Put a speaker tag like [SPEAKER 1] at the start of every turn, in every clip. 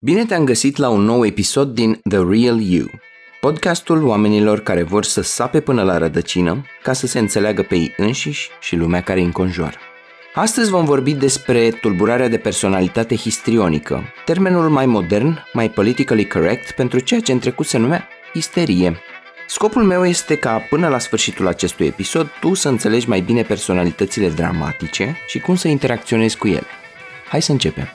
[SPEAKER 1] Bine te-am găsit la un nou episod din The Real You, podcastul oamenilor care vor să sape până la rădăcină ca să se înțeleagă pe ei înșiși și lumea care îi înconjoară. Astăzi vom vorbi despre tulburarea de personalitate histrionică, termenul mai modern, mai politically correct pentru ceea ce în trecut se numea isterie. Scopul meu este ca până la sfârșitul acestui episod tu să înțelegi mai bine personalitățile dramatice și cum să interacționezi cu ele. Hai să începem!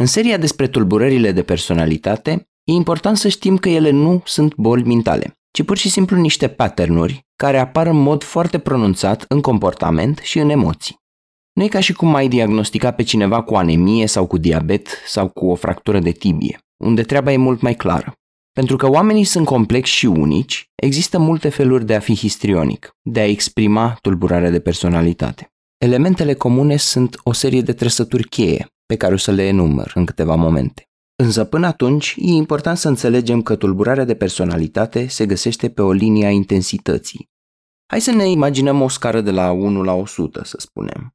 [SPEAKER 1] În seria despre tulburările de personalitate, e important să știm că ele nu sunt boli mentale, ci pur și simplu niște patternuri care apar în mod foarte pronunțat în comportament și în emoții. Nu e ca și cum ai diagnostica pe cineva cu anemie sau cu diabet sau cu o fractură de tibie, unde treaba e mult mai clară. Pentru că oamenii sunt complexi și unici, există multe feluri de a fi histrionic, de a exprima tulburarea de personalitate. Elementele comune sunt o serie de trăsături cheie, pe care o să le enumăr în câteva momente. Însă până atunci e important să înțelegem că tulburarea de personalitate se găsește pe o linie a intensității. Hai să ne imaginăm o scară de la 1 la 100, să spunem.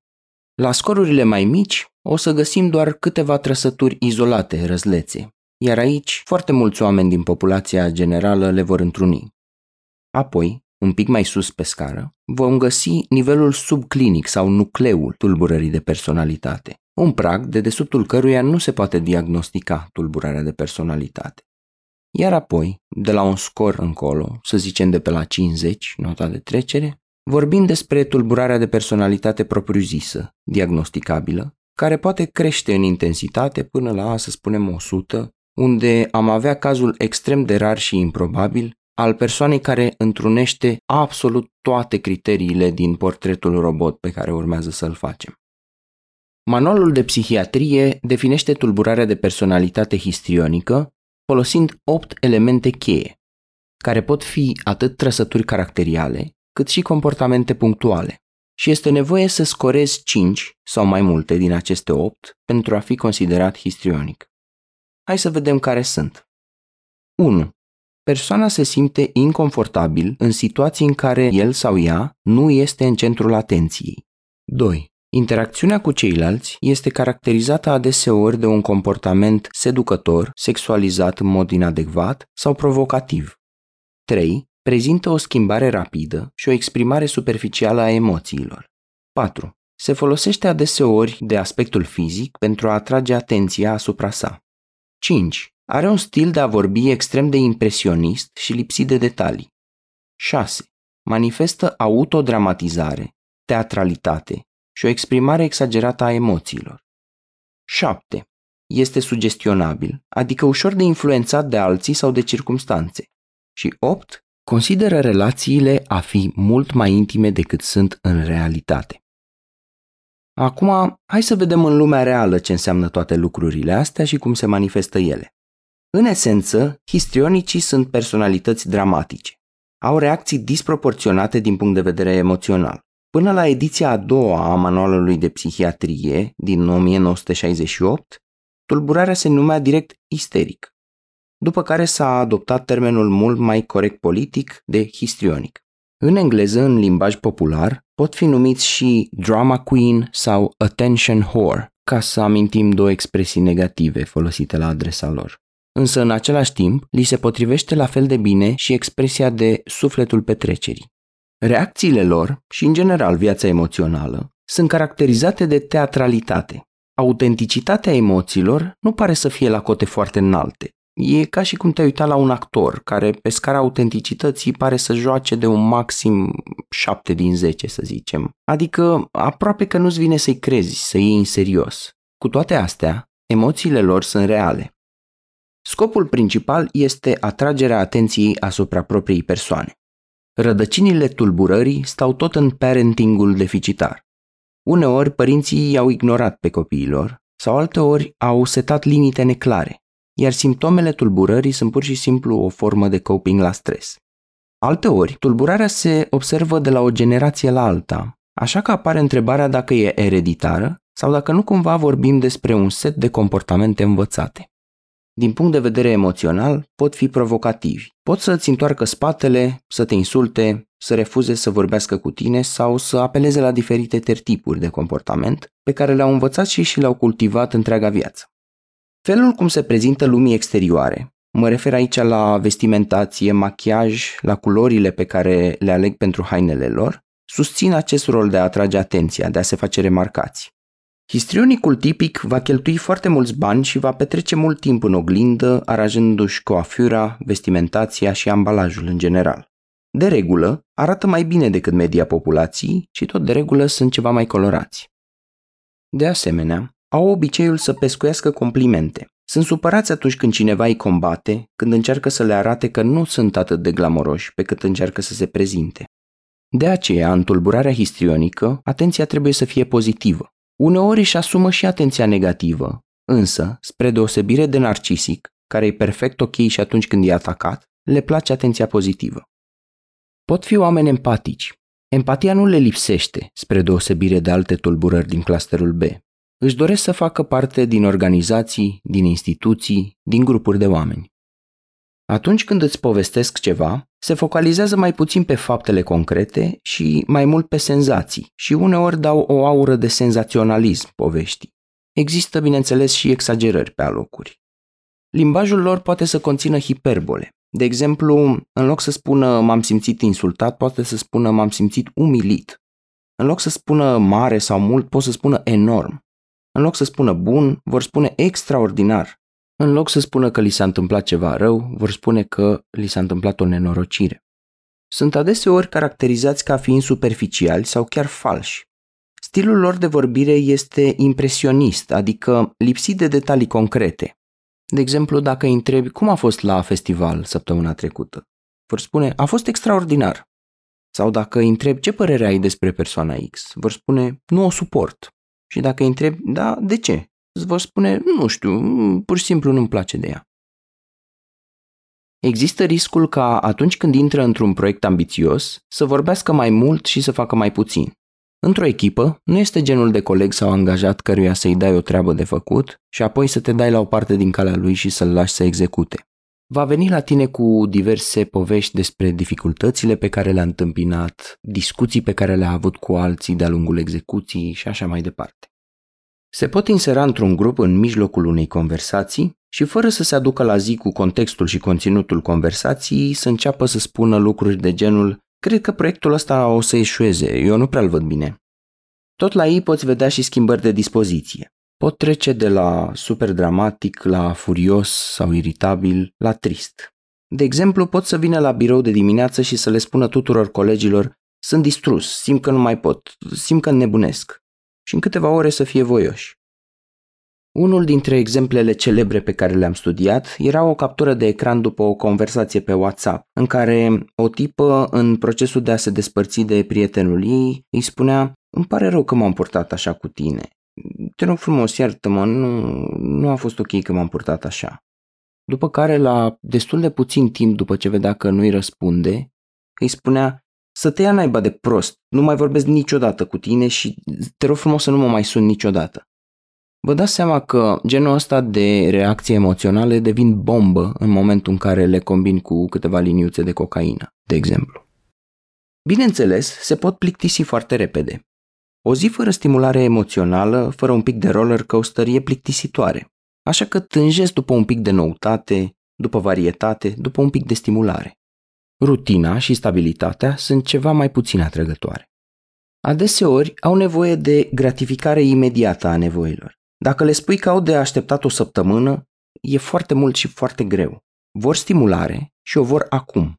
[SPEAKER 1] La scorurile mai mici o să găsim doar câteva trăsături izolate, răzlețe, iar aici foarte mulți oameni din populația generală le vor întruni. Apoi, un pic mai sus pe scară, vom găsi nivelul subclinic sau nucleul tulburării de personalitate, un prag de desubtul căruia nu se poate diagnostica tulburarea de personalitate. Iar apoi, de la un scor încolo, să zicem de pe la 50, nota de trecere, vorbim despre tulburarea de personalitate propriu-zisă, diagnosticabilă, care poate crește în intensitate până la, să spunem, 100, unde am avea cazul extrem de rar și improbabil al persoanei care întrunește absolut toate criteriile din portretul robot pe care urmează să-l facem. Manualul de psihiatrie definește tulburarea de personalitate histrionică folosind 8 elemente cheie, care pot fi atât trăsături caracteriale, cât și comportamente punctuale. Și este nevoie să scorezi 5 sau mai multe din aceste 8 pentru a fi considerat histrionic. Hai să vedem care sunt. 1. Persoana se simte inconfortabil în situații în care el sau ea nu este în centrul atenției. 2. Interacțiunea cu ceilalți este caracterizată adeseori de un comportament seducător, sexualizat în mod inadecvat sau provocativ. 3. Prezintă o schimbare rapidă și o exprimare superficială a emoțiilor. 4. Se folosește adeseori de aspectul fizic pentru a atrage atenția asupra sa. 5. Are un stil de a vorbi extrem de impresionist și lipsit de detalii. 6. Manifestă autodramatizare, teatralitate și o exprimare exagerată a emoțiilor. 7. Este sugestionabil, adică ușor de influențat de alții sau de circumstanțe. Și 8. Consideră relațiile a fi mult mai intime decât sunt în realitate. Acum, hai să vedem în lumea reală ce înseamnă toate lucrurile astea și cum se manifestă ele. În esență, histrionicii sunt personalități dramatice. Au reacții disproporționate din punct de vedere emoțional. Până la ediția a doua a manualului de psihiatrie din 1968, tulburarea se numea direct isteric, după care s-a adoptat termenul mult mai corect politic de histrionic. În engleză, în limbaj popular, pot fi numiți și drama queen sau attention whore, ca să amintim două expresii negative folosite la adresa lor. Însă, în același timp, li se potrivește la fel de bine și expresia de sufletul petrecerii. Reacțiile lor și, în general, viața emoțională sunt caracterizate de teatralitate. Autenticitatea emoțiilor nu pare să fie la cote foarte înalte. E ca și cum te uita la un actor care, pe scara autenticității, pare să joace de un maxim 7 din 10, să zicem. Adică aproape că nu-ți vine să-i crezi, să iei în serios. Cu toate astea, emoțiile lor sunt reale. Scopul principal este atragerea atenției asupra propriei persoane. Rădăcinile tulburării stau tot în parentingul deficitar. Uneori părinții i-au ignorat pe copiilor sau alteori au setat limite neclare, iar simptomele tulburării sunt pur și simplu o formă de coping la stres. Alteori, tulburarea se observă de la o generație la alta, așa că apare întrebarea dacă e ereditară sau dacă nu cumva vorbim despre un set de comportamente învățate. Din punct de vedere emoțional, pot fi provocativi. Pot să îți întoarcă spatele, să te insulte, să refuze să vorbească cu tine sau să apeleze la diferite tertipuri de comportament pe care le-au învățat și și le-au cultivat întreaga viață. Felul cum se prezintă lumii exterioare, mă refer aici la vestimentație, machiaj, la culorile pe care le aleg pentru hainele lor, susțin acest rol de a atrage atenția, de a se face remarcați. Histrionicul tipic va cheltui foarte mulți bani și va petrece mult timp în oglindă, aranjându-și coafura, vestimentația și ambalajul în general. De regulă, arată mai bine decât media populației și tot de regulă sunt ceva mai colorați. De asemenea, au obiceiul să pescuiască complimente. Sunt supărați atunci când cineva îi combate, când încearcă să le arate că nu sunt atât de glamoroși pe cât încearcă să se prezinte. De aceea, în tulburarea histrionică, atenția trebuie să fie pozitivă. Uneori își asumă și atenția negativă, însă, spre deosebire de narcisic, care e perfect ok și atunci când e atacat, le place atenția pozitivă. Pot fi oameni empatici. Empatia nu le lipsește, spre deosebire de alte tulburări din clusterul B. Își doresc să facă parte din organizații, din instituții, din grupuri de oameni. Atunci când îți povestesc ceva, se focalizează mai puțin pe faptele concrete și mai mult pe senzații și uneori dau o aură de senzaționalism poveștii. Există, bineînțeles, și exagerări pe alocuri. Limbajul lor poate să conțină hiperbole. De exemplu, în loc să spună m-am simțit insultat, poate să spună m-am simțit umilit. În loc să spună mare sau mult, pot să spună enorm. În loc să spună bun, vor spune extraordinar. În loc să spună că li s-a întâmplat ceva rău, vor spune că li s-a întâmplat o nenorocire. Sunt adeseori caracterizați ca fiind superficiali sau chiar falși. Stilul lor de vorbire este impresionist, adică lipsit de detalii concrete. De exemplu, dacă îi întrebi cum a fost la festival săptămâna trecută, vor spune a fost extraordinar. Sau dacă îi întrebi ce părere ai despre persoana X, vor spune nu o suport. Și dacă îi întrebi, da, de ce? Îți vor spune, nu știu, pur și simplu nu-mi place de ea. Există riscul ca atunci când intră într-un proiect ambițios să vorbească mai mult și să facă mai puțin. Într-o echipă, nu este genul de coleg sau angajat căruia să-i dai o treabă de făcut și apoi să te dai la o parte din calea lui și să-l lași să execute. Va veni la tine cu diverse povești despre dificultățile pe care le-a întâmpinat, discuții pe care le-a avut cu alții de-a lungul execuției și așa mai departe. Se pot insera într-un grup în mijlocul unei conversații și fără să se aducă la zi cu contextul și conținutul conversației să înceapă să spună lucruri de genul Cred că proiectul ăsta o să eșueze, eu nu prea-l văd bine. Tot la ei poți vedea și schimbări de dispoziție. Pot trece de la super dramatic la furios sau iritabil la trist. De exemplu, pot să vină la birou de dimineață și să le spună tuturor colegilor sunt distrus, simt că nu mai pot, simt că nebunesc și în câteva ore să fie voioși. Unul dintre exemplele celebre pe care le-am studiat era o captură de ecran după o conversație pe WhatsApp, în care o tipă, în procesul de a se despărți de prietenul ei, îi spunea Îmi pare rău că m-am purtat așa cu tine. Te rog frumos, iartă-mă, nu, nu a fost ok că m-am purtat așa. După care, la destul de puțin timp după ce vedea că nu-i răspunde, îi spunea să te ia naiba de prost, nu mai vorbesc niciodată cu tine și te rog frumos să nu mă mai sun niciodată. Vă dați seama că genul ăsta de reacții emoționale devin bombă în momentul în care le combin cu câteva liniuțe de cocaină, de exemplu. Bineînțeles, se pot plictisi foarte repede. O zi fără stimulare emoțională, fără un pic de roller coaster, e plictisitoare. Așa că tânjesc după un pic de noutate, după varietate, după un pic de stimulare. Rutina și stabilitatea sunt ceva mai puțin atrăgătoare. Adeseori au nevoie de gratificare imediată a nevoilor. Dacă le spui că au de așteptat o săptămână, e foarte mult și foarte greu. Vor stimulare și o vor acum.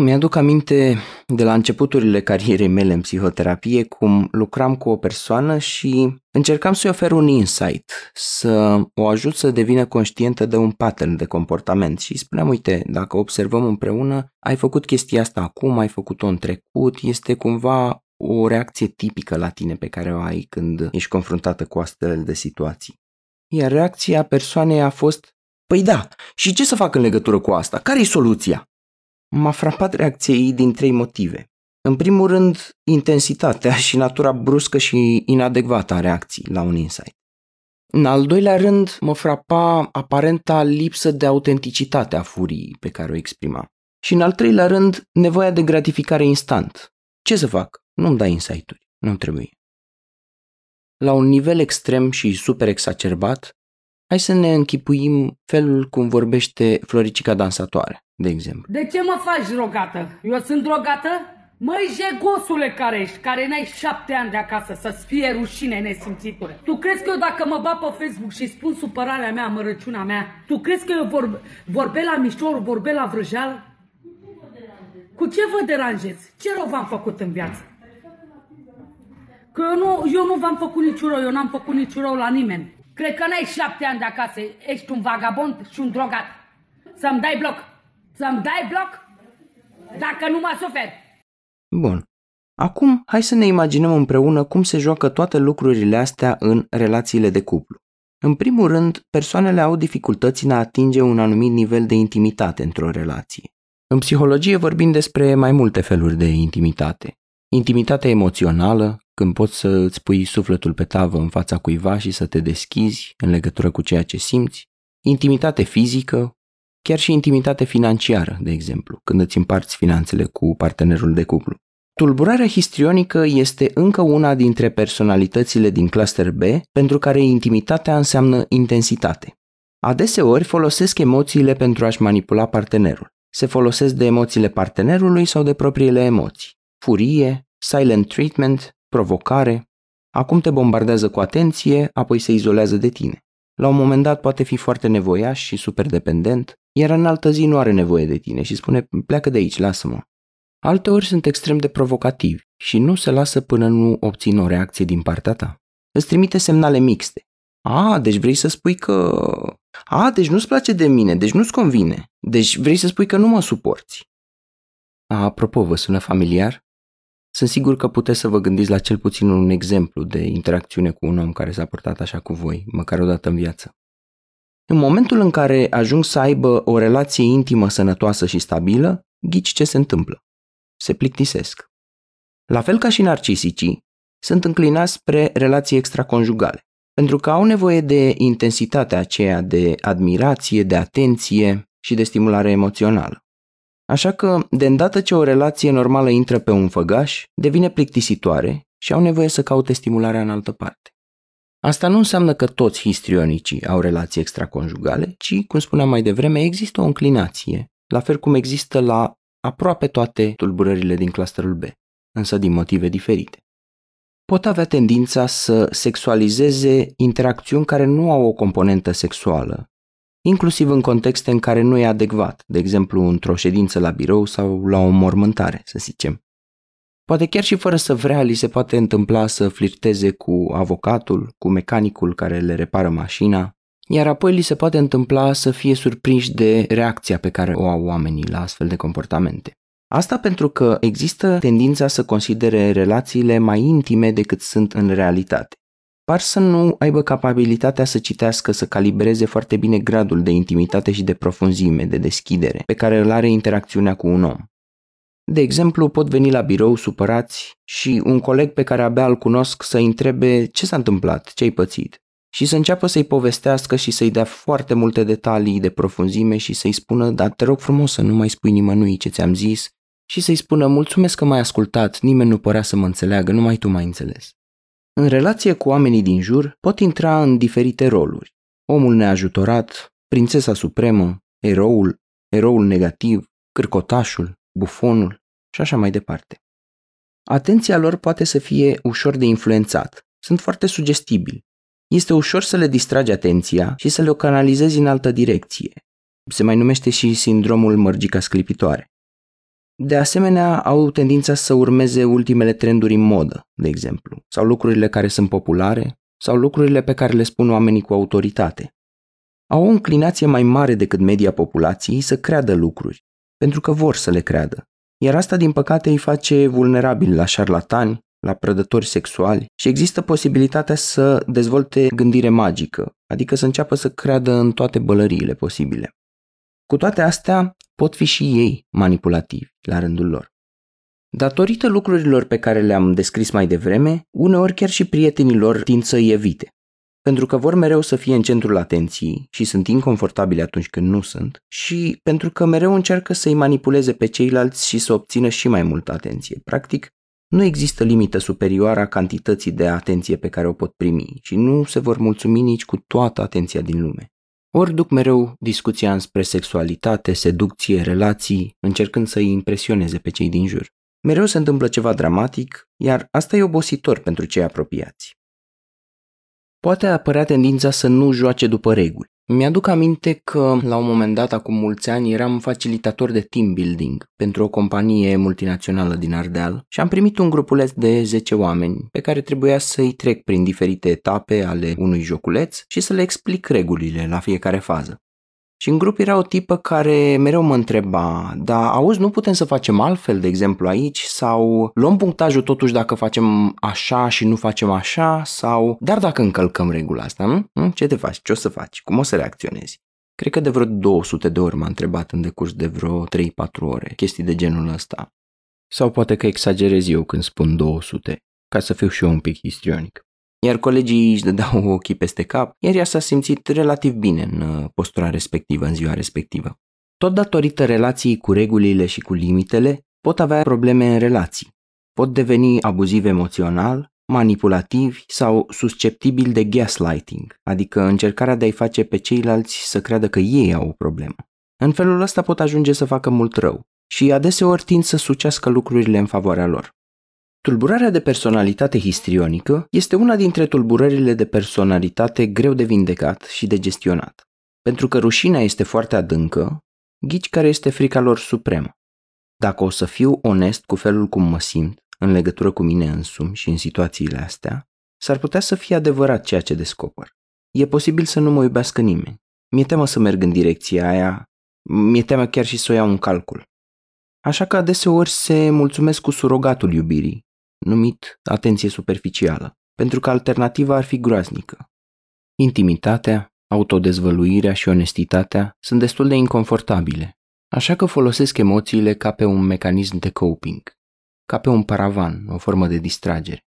[SPEAKER 1] Mi-aduc aminte de la începuturile carierei mele în psihoterapie cum lucram cu o persoană și încercam să-i ofer un insight, să o ajut să devină conștientă de un pattern de comportament și spuneam, uite, dacă observăm împreună, ai făcut chestia asta acum, ai făcut-o în trecut, este cumva o reacție tipică la tine pe care o ai când ești confruntată cu astfel de situații. Iar reacția persoanei a fost, păi da, și ce să fac în legătură cu asta? Care e soluția? M-a frapat reacția ei din trei motive. În primul rând, intensitatea și natura bruscă și inadecvată a reacției la un insight. În al doilea rând, mă frapa aparenta lipsă de autenticitate a furiei pe care o exprima. Și în al treilea rând, nevoia de gratificare instant. Ce să fac? Nu-mi dai insight-uri. Nu trebuie. La un nivel extrem și super exacerbat, hai să ne închipuim felul cum vorbește Floricica dansatoare, de exemplu.
[SPEAKER 2] De ce mă faci drogată? Eu sunt drogată? Măi, jegosule careș ești, care n-ai șapte ani de acasă, să-ți fie rușine nesimțitule. Tu crezi că eu dacă mă bat pe Facebook și spun supărarea mea, mărăciuna mea, tu crezi că eu vor, vorbe la mișor, vorbe la vrăjeal? Cu ce vă deranjeți? Ce rău v-am făcut în viață? Că eu nu, eu nu v-am făcut niciun rău, eu n-am făcut niciun rău la nimeni. Cred că n-ai șapte ani de acasă, ești un vagabond și un drogat. Să-mi dai bloc. Să-mi dai bloc dacă nu mă suferi.
[SPEAKER 1] Bun. Acum, hai să ne imaginăm împreună cum se joacă toate lucrurile astea în relațiile de cuplu. În primul rând, persoanele au dificultăți în a atinge un anumit nivel de intimitate într-o relație. În psihologie vorbim despre mai multe feluri de intimitate. Intimitatea emoțională, când poți să îți pui sufletul pe tavă în fața cuiva și să te deschizi în legătură cu ceea ce simți. Intimitate fizică, chiar și intimitate financiară, de exemplu, când îți împarți finanțele cu partenerul de cuplu. Tulburarea histrionică este încă una dintre personalitățile din cluster B pentru care intimitatea înseamnă intensitate. Adeseori folosesc emoțiile pentru a-și manipula partenerul. Se folosesc de emoțiile partenerului sau de propriile emoții. Furie, silent treatment, provocare. Acum te bombardează cu atenție, apoi se izolează de tine. La un moment dat poate fi foarte nevoiaș și super dependent, iar în altă zi nu are nevoie de tine și spune pleacă de aici, lasă-mă. Alteori sunt extrem de provocativi și nu se lasă până nu obțin o reacție din partea ta. Îți trimite semnale mixte. A, deci vrei să spui că... A, deci nu-ți place de mine, deci nu-ți convine. Deci vrei să spui că nu mă suporți. A, apropo, vă sună familiar? Sunt sigur că puteți să vă gândiți la cel puțin un exemplu de interacțiune cu un om care s-a purtat așa cu voi, măcar o dată în viață. În momentul în care ajung să aibă o relație intimă sănătoasă și stabilă, ghici ce se întâmplă. Se plictisesc. La fel ca și narcisicii, sunt înclinați spre relații extraconjugale, pentru că au nevoie de intensitatea aceea de admirație, de atenție și de stimulare emoțională. Așa că, de îndată ce o relație normală intră pe un făgaș, devine plictisitoare și au nevoie să caute stimularea în altă parte. Asta nu înseamnă că toți histrionicii au relații extraconjugale, ci, cum spuneam mai devreme, există o înclinație, la fel cum există la aproape toate tulburările din clusterul B, însă din motive diferite. Pot avea tendința să sexualizeze interacțiuni care nu au o componentă sexuală, inclusiv în contexte în care nu e adecvat, de exemplu într-o ședință la birou sau la o mormântare, să zicem. Poate chiar și fără să vrea, li se poate întâmpla să flirteze cu avocatul, cu mecanicul care le repară mașina, iar apoi li se poate întâmpla să fie surprinși de reacția pe care o au oamenii la astfel de comportamente. Asta pentru că există tendința să considere relațiile mai intime decât sunt în realitate par să nu aibă capabilitatea să citească, să calibreze foarte bine gradul de intimitate și de profunzime, de deschidere, pe care îl are interacțiunea cu un om. De exemplu, pot veni la birou supărați și un coleg pe care abia îl cunosc să întrebe ce s-a întâmplat, ce ai pățit, și să înceapă să-i povestească și să-i dea foarte multe detalii de profunzime și să-i spună, dar te rog frumos să nu mai spui nimănui ce ți-am zis, și să-i spună, mulțumesc că m-ai ascultat, nimeni nu părea să mă înțeleagă, numai tu m-ai înțeles. În relație cu oamenii din jur pot intra în diferite roluri. Omul neajutorat, prințesa supremă, eroul, eroul negativ, cârcotașul, bufonul și așa mai departe. Atenția lor poate să fie ușor de influențat. Sunt foarte sugestibili. Este ușor să le distragi atenția și să le o canalizezi în altă direcție. Se mai numește și sindromul mărgica sclipitoare. De asemenea, au tendința să urmeze ultimele trenduri în modă, de exemplu, sau lucrurile care sunt populare, sau lucrurile pe care le spun oamenii cu autoritate. Au o înclinație mai mare decât media populației să creadă lucruri, pentru că vor să le creadă. Iar asta, din păcate, îi face vulnerabili la șarlatani, la prădători sexuali și există posibilitatea să dezvolte gândire magică, adică să înceapă să creadă în toate bălăriile posibile. Cu toate astea, pot fi și ei manipulativi la rândul lor. Datorită lucrurilor pe care le-am descris mai devreme, uneori chiar și prietenii lor tind să-i evite. Pentru că vor mereu să fie în centrul atenției și sunt inconfortabili atunci când nu sunt și pentru că mereu încearcă să-i manipuleze pe ceilalți și să obțină și mai multă atenție. Practic, nu există limită superioară a cantității de atenție pe care o pot primi și nu se vor mulțumi nici cu toată atenția din lume. Ori duc mereu discuția înspre sexualitate, seducție, relații, încercând să îi impresioneze pe cei din jur. Mereu se întâmplă ceva dramatic, iar asta e obositor pentru cei apropiați. Poate apărea tendința să nu joace după reguli. Mi-aduc aminte că, la un moment dat, acum mulți ani, eram facilitator de team building pentru o companie multinațională din Ardeal și am primit un grupuleț de 10 oameni pe care trebuia să-i trec prin diferite etape ale unui joculeț și să le explic regulile la fiecare fază. Și în grup era o tipă care mereu mă întreba, dar auzi, nu putem să facem altfel, de exemplu, aici? Sau luăm punctajul totuși dacă facem așa și nu facem așa? Sau, dar dacă încălcăm regula asta, nu? Hm? Ce te faci? Ce o să faci? Cum o să reacționezi? Cred că de vreo 200 de ori m-a întrebat în decurs de vreo 3-4 ore chestii de genul ăsta. Sau poate că exagerez eu când spun 200, ca să fiu și eu un pic histrionic iar colegii își dădeau ochii peste cap, iar ea s-a simțit relativ bine în uh, postura respectivă, în ziua respectivă. Tot datorită relației cu regulile și cu limitele, pot avea probleme în relații. Pot deveni abuziv emoțional, manipulativi sau susceptibili de gaslighting, adică încercarea de a-i face pe ceilalți să creadă că ei au o problemă. În felul ăsta pot ajunge să facă mult rău și adeseori tind să sucească lucrurile în favoarea lor. Tulburarea de personalitate histrionică este una dintre tulburările de personalitate greu de vindecat și de gestionat. Pentru că rușinea este foarte adâncă, ghici care este frica lor supremă. Dacă o să fiu onest cu felul cum mă simt, în legătură cu mine însumi și în situațiile astea, s-ar putea să fie adevărat ceea ce descoper. E posibil să nu mă iubească nimeni. Mi-e teamă să merg în direcția aia, mi-e teamă chiar și să o iau în calcul. Așa că adeseori se mulțumesc cu surogatul iubirii, numit atenție superficială, pentru că alternativa ar fi groaznică. Intimitatea, autodezvăluirea și onestitatea sunt destul de inconfortabile, așa că folosesc emoțiile ca pe un mecanism de coping, ca pe un paravan, o formă de distragere.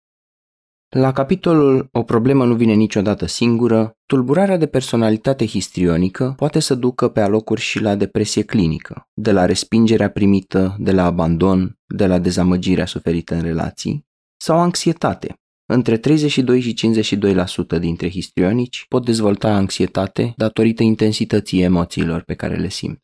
[SPEAKER 1] La capitolul O problemă nu vine niciodată singură, tulburarea de personalitate histrionică poate să ducă pe alocuri și la depresie clinică, de la respingerea primită, de la abandon, de la dezamăgirea suferită în relații, sau anxietate. Între 32 și 52% dintre histrionici pot dezvolta anxietate datorită intensității emoțiilor pe care le simt.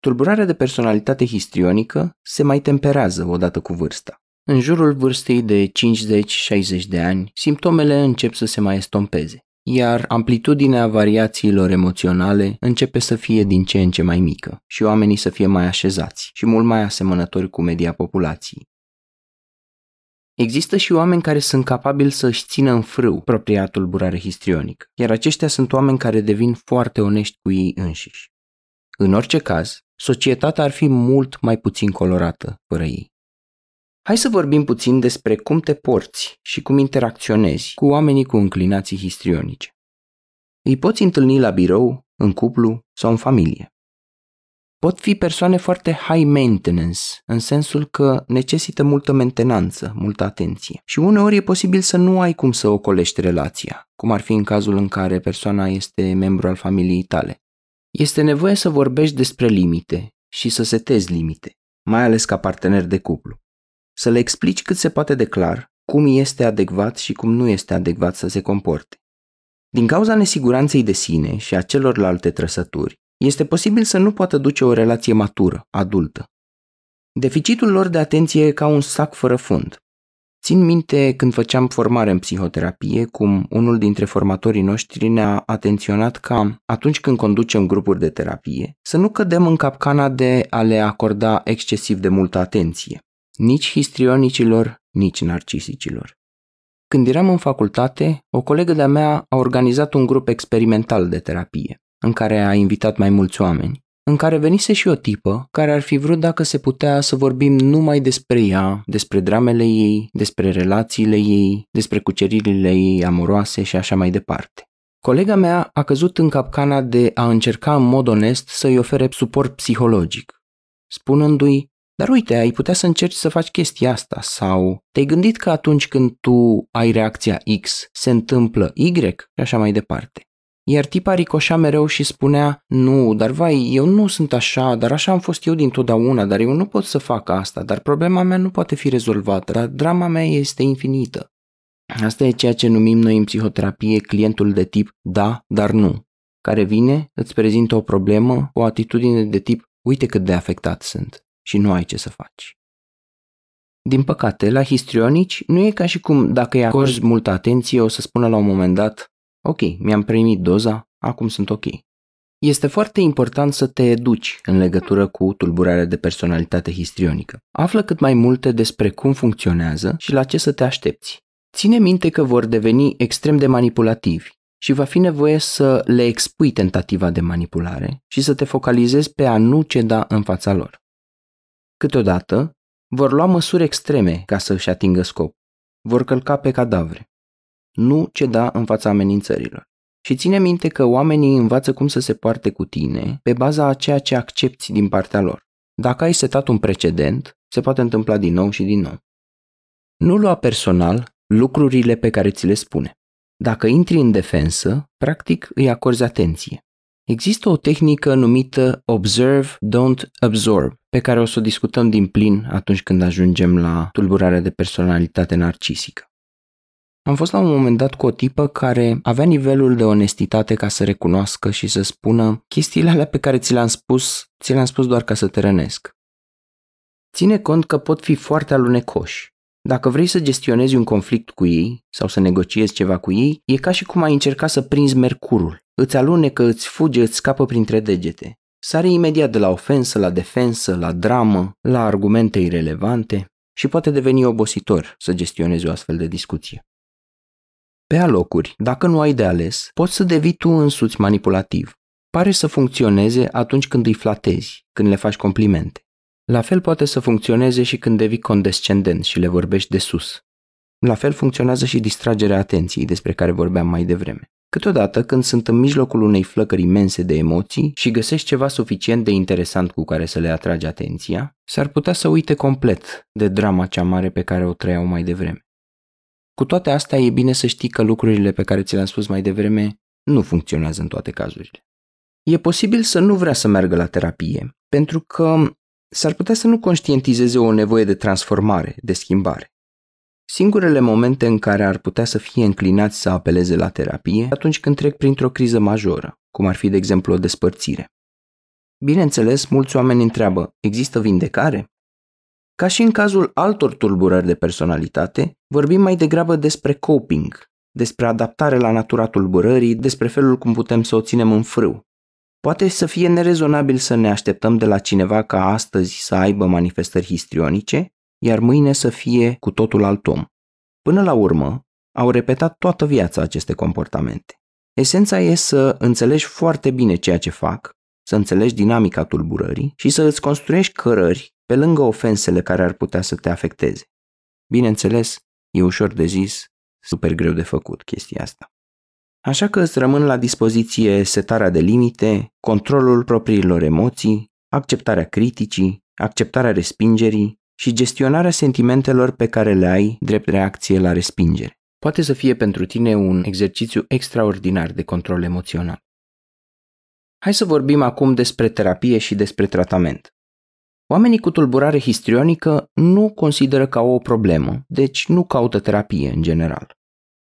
[SPEAKER 1] Tulburarea de personalitate histrionică se mai temperează odată cu vârsta. În jurul vârstei de 50-60 de ani, simptomele încep să se mai estompeze, iar amplitudinea variațiilor emoționale începe să fie din ce în ce mai mică și oamenii să fie mai așezați și mult mai asemănători cu media populației. Există și oameni care sunt capabili să își țină în frâu propria tulburare histrionică, iar aceștia sunt oameni care devin foarte onești cu ei înșiși. În orice caz, societatea ar fi mult mai puțin colorată fără ei. Hai să vorbim puțin despre cum te porți și cum interacționezi cu oamenii cu înclinații histrionice. Îi poți întâlni la birou, în cuplu sau în familie. Pot fi persoane foarte high maintenance, în sensul că necesită multă mentenanță, multă atenție. Și uneori e posibil să nu ai cum să ocolești relația, cum ar fi în cazul în care persoana este membru al familiei tale. Este nevoie să vorbești despre limite și să setezi limite, mai ales ca partener de cuplu să le explici cât se poate de clar cum este adecvat și cum nu este adecvat să se comporte. Din cauza nesiguranței de sine și a celorlalte trăsături, este posibil să nu poată duce o relație matură, adultă. Deficitul lor de atenție e ca un sac fără fund. Țin minte când făceam formare în psihoterapie, cum unul dintre formatorii noștri ne-a atenționat ca, atunci când conducem grupuri de terapie, să nu cădem în capcana de a le acorda excesiv de multă atenție nici histrionicilor, nici narcisicilor. Când eram în facultate, o colegă de-a mea a organizat un grup experimental de terapie, în care a invitat mai mulți oameni, în care venise și o tipă care ar fi vrut dacă se putea să vorbim numai despre ea, despre dramele ei, despre relațiile ei, despre cuceririle ei amoroase și așa mai departe. Colega mea a căzut în capcana de a încerca în mod onest să-i ofere suport psihologic, spunându-i Dar uite, ai putea să încerci să faci chestia asta sau te-ai gândit că atunci când tu ai reacția X se întâmplă Y și așa mai departe. Iar tipa ricoșa mereu și spunea, nu, dar vai, eu nu sunt așa, dar așa am fost eu dintotdeauna, dar eu nu pot să fac asta, dar problema mea nu poate fi rezolvată, dar drama mea este infinită. Asta e ceea ce numim noi în psihoterapie clientul de tip da, dar nu, care vine, îți prezintă o problemă, o atitudine de tip uite cât de afectat sunt și nu ai ce să faci. Din păcate, la histrionici nu e ca și cum dacă îi acorzi multă atenție o să spună la un moment dat Ok, mi-am primit doza, acum sunt ok. Este foarte important să te educi în legătură cu tulburarea de personalitate histrionică. Află cât mai multe despre cum funcționează și la ce să te aștepți. Ține minte că vor deveni extrem de manipulativi și va fi nevoie să le expui tentativa de manipulare și să te focalizezi pe a nu ceda în fața lor. Câteodată, vor lua măsuri extreme ca să își atingă scop. Vor călca pe cadavre. Nu ceda în fața amenințărilor. Și ține minte că oamenii învață cum să se poarte cu tine pe baza a ceea ce accepti din partea lor. Dacă ai setat un precedent, se poate întâmpla din nou și din nou. Nu lua personal lucrurile pe care ți le spune. Dacă intri în defensă, practic îi acorzi atenție. Există o tehnică numită Observe, Don't Absorb, pe care o să o discutăm din plin atunci când ajungem la tulburarea de personalitate narcisică. Am fost la un moment dat cu o tipă care avea nivelul de onestitate ca să recunoască și să spună chestiile alea pe care ți le-am spus, ți le-am spus doar ca să te rănesc. Ține cont că pot fi foarte alunecoși. Dacă vrei să gestionezi un conflict cu ei sau să negociezi ceva cu ei, e ca și cum ai încerca să prinzi mercurul. Îți alunecă, îți fuge, îți scapă printre degete. Sare imediat de la ofensă la defensă, la dramă, la argumente irelevante și poate deveni obositor să gestionezi o astfel de discuție. Pe alocuri, dacă nu ai de ales, poți să devii tu însuți manipulativ. Pare să funcționeze atunci când îi flatezi, când le faci complimente. La fel poate să funcționeze și când devii condescendent și le vorbești de sus. La fel funcționează și distragerea atenției despre care vorbeam mai devreme. Câteodată, când sunt în mijlocul unei flăcări imense de emoții și găsești ceva suficient de interesant cu care să le atragi atenția, s-ar putea să uite complet de drama cea mare pe care o trăiau mai devreme. Cu toate astea, e bine să știi că lucrurile pe care ți le-am spus mai devreme nu funcționează în toate cazurile. E posibil să nu vrea să meargă la terapie, pentru că s-ar putea să nu conștientizeze o nevoie de transformare, de schimbare. Singurele momente în care ar putea să fie înclinați să apeleze la terapie atunci când trec printr-o criză majoră, cum ar fi, de exemplu, o despărțire. Bineînțeles, mulți oameni întreabă, există vindecare? Ca și în cazul altor tulburări de personalitate, vorbim mai degrabă despre coping, despre adaptare la natura tulburării, despre felul cum putem să o ținem în frâu. Poate să fie nerezonabil să ne așteptăm de la cineva ca astăzi să aibă manifestări histrionice, iar mâine să fie cu totul alt om. Până la urmă, au repetat toată viața aceste comportamente. Esența e să înțelegi foarte bine ceea ce fac, să înțelegi dinamica tulburării și să îți construiești cărări pe lângă ofensele care ar putea să te afecteze. Bineînțeles, e ușor de zis, super greu de făcut chestia asta. Așa că îți rămân la dispoziție setarea de limite, controlul propriilor emoții, acceptarea criticii, acceptarea respingerii și gestionarea sentimentelor pe care le ai drept reacție la respingere. Poate să fie pentru tine un exercițiu extraordinar de control emoțional. Hai să vorbim acum despre terapie și despre tratament. Oamenii cu tulburare histrionică nu consideră ca o problemă, deci nu caută terapie în general.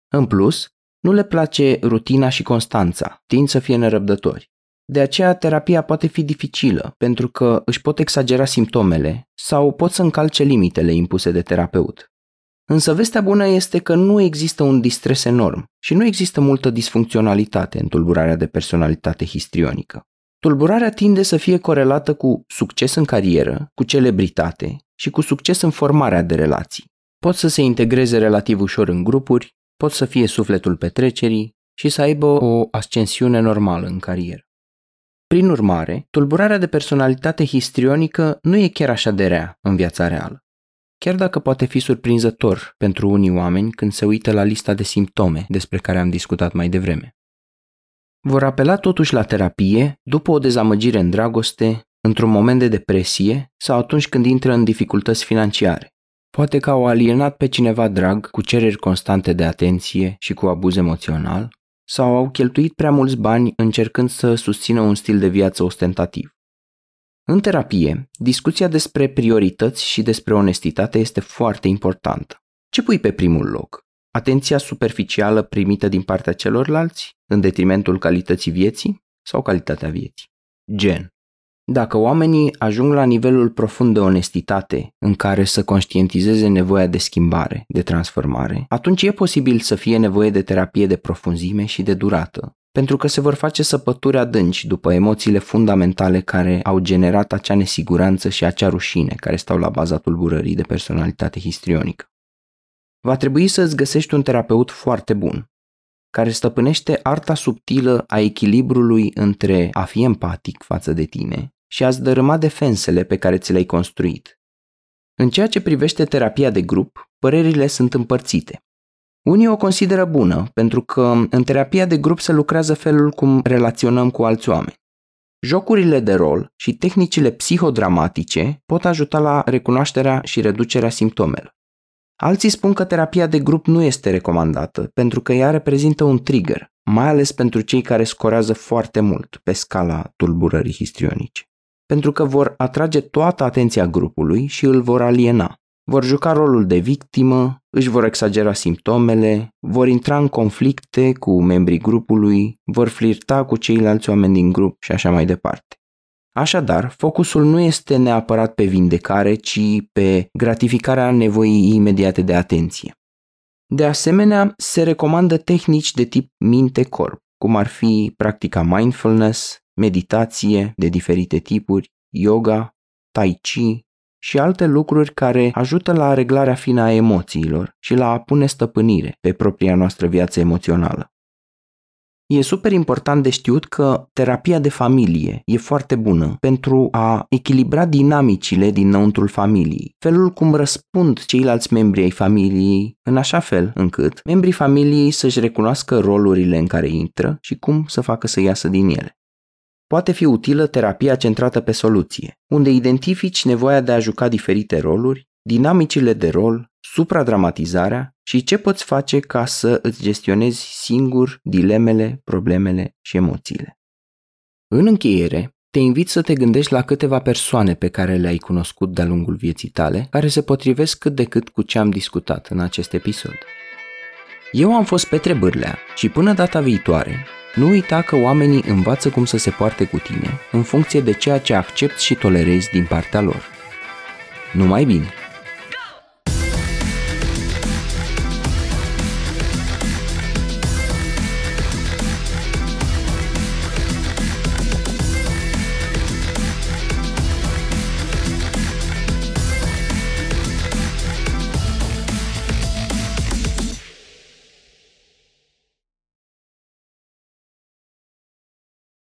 [SPEAKER 1] În plus, nu le place rutina și constanța, tind să fie nerăbdători. De aceea, terapia poate fi dificilă, pentru că își pot exagera simptomele sau pot să încalce limitele impuse de terapeut. Însă vestea bună este că nu există un distres enorm și nu există multă disfuncționalitate în tulburarea de personalitate histrionică. Tulburarea tinde să fie corelată cu succes în carieră, cu celebritate și cu succes în formarea de relații. Pot să se integreze relativ ușor în grupuri, pot să fie sufletul petrecerii și să aibă o ascensiune normală în carieră. Prin urmare, tulburarea de personalitate histrionică nu e chiar așa de rea în viața reală. Chiar dacă poate fi surprinzător pentru unii oameni când se uită la lista de simptome despre care am discutat mai devreme. Vor apela totuși la terapie după o dezamăgire în dragoste, într-un moment de depresie sau atunci când intră în dificultăți financiare. Poate că au alienat pe cineva drag cu cereri constante de atenție și cu abuz emoțional, sau au cheltuit prea mulți bani încercând să susțină un stil de viață ostentativ. În terapie, discuția despre priorități și despre onestitate este foarte importantă. Ce pui pe primul loc? Atenția superficială primită din partea celorlalți, în detrimentul calității vieții sau calitatea vieții? Gen. Dacă oamenii ajung la nivelul profund de onestitate în care să conștientizeze nevoia de schimbare, de transformare, atunci e posibil să fie nevoie de terapie de profunzime și de durată, pentru că se vor face săpături adânci după emoțiile fundamentale care au generat acea nesiguranță și acea rușine care stau la baza tulburării de personalitate histrionică. Va trebui să îți găsești un terapeut foarte bun, care stăpânește arta subtilă a echilibrului între a fi empatic față de tine și a-ți dărâma defensele pe care ți le-ai construit. În ceea ce privește terapia de grup, părerile sunt împărțite. Unii o consideră bună, pentru că în terapia de grup se lucrează felul cum relaționăm cu alți oameni. Jocurile de rol și tehnicile psihodramatice pot ajuta la recunoașterea și reducerea simptomelor. Alții spun că terapia de grup nu este recomandată pentru că ea reprezintă un trigger, mai ales pentru cei care scorează foarte mult pe scala tulburării histrionice. Pentru că vor atrage toată atenția grupului și îl vor aliena. Vor juca rolul de victimă, își vor exagera simptomele, vor intra în conflicte cu membrii grupului, vor flirta cu ceilalți oameni din grup și așa mai departe. Așadar, focusul nu este neapărat pe vindecare, ci pe gratificarea nevoii imediate de atenție. De asemenea, se recomandă tehnici de tip minte-corp, cum ar fi practica mindfulness, meditație de diferite tipuri, yoga, tai chi și alte lucruri care ajută la reglarea fină a emoțiilor și la a pune stăpânire pe propria noastră viață emoțională. E super important de știut că terapia de familie e foarte bună pentru a echilibra dinamicile dinăuntrul familiei, felul cum răspund ceilalți membri ai familiei, în așa fel încât membrii familiei să-și recunoască rolurile în care intră și cum să facă să iasă din ele. Poate fi utilă terapia centrată pe soluție, unde identifici nevoia de a juca diferite roluri, dinamicile de rol, supradramatizarea și ce poți face ca să îți gestionezi singur dilemele, problemele și emoțiile. În încheiere, te invit să te gândești la câteva persoane pe care le-ai cunoscut de-a lungul vieții tale, care se potrivesc cât de cât cu ce am discutat în acest episod. Eu am fost Petre Bârlea și până data viitoare, nu uita că oamenii învață cum să se poarte cu tine în funcție de ceea ce accepti și tolerezi din partea lor. Numai bine!